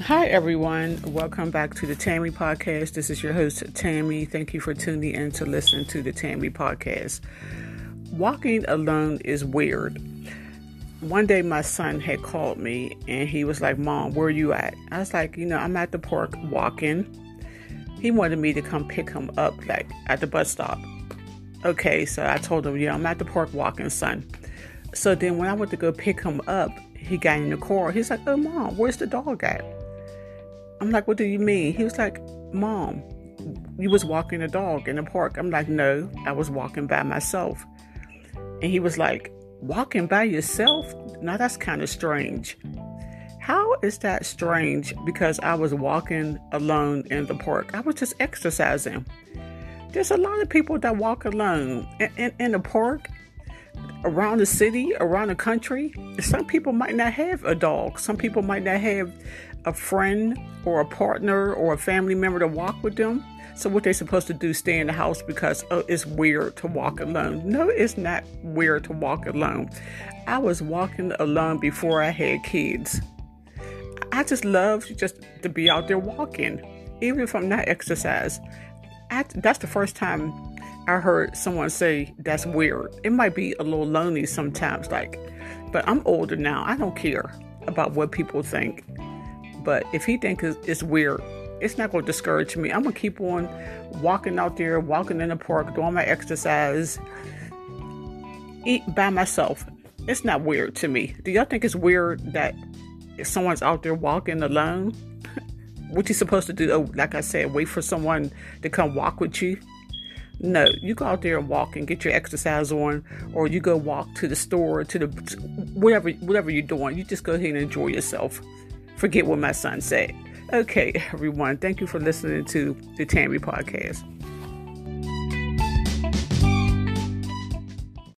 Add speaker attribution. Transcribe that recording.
Speaker 1: Hi, everyone. Welcome back to the Tammy Podcast. This is your host, Tammy. Thank you for tuning in to listen to the Tammy Podcast. Walking alone is weird. One day, my son had called me and he was like, Mom, where are you at? I was like, You know, I'm at the park walking. He wanted me to come pick him up, like at the bus stop. Okay, so I told him, Yeah, I'm at the park walking, son. So then, when I went to go pick him up, he got in the car. He's like, Oh, Mom, where's the dog at? I'm like, what do you mean? He was like, Mom, you was walking a dog in the park. I'm like, no, I was walking by myself. And he was like, walking by yourself? Now that's kind of strange. How is that strange? Because I was walking alone in the park. I was just exercising. There's a lot of people that walk alone in, in, in the park, around the city, around the country. Some people might not have a dog. Some people might not have a friend or a partner or a family member to walk with them. So what they're supposed to do? Stay in the house because oh, it's weird to walk alone. No, it's not weird to walk alone. I was walking alone before I had kids. I just love just to be out there walking, even if I'm not exercise. I, that's the first time I heard someone say that's weird. It might be a little lonely sometimes, like, but I'm older now. I don't care about what people think. But if he thinks it's weird, it's not going to discourage me. I'm going to keep on walking out there, walking in the park, doing my exercise, eat by myself. It's not weird to me. Do y'all think it's weird that if someone's out there walking alone? what you supposed to do? Oh, like I said, wait for someone to come walk with you? No, you go out there and walk and get your exercise on, or you go walk to the store, to the whatever whatever you're doing. You just go ahead and enjoy yourself forget what my son said. Okay, everyone, thank you for listening to the Tammy podcast.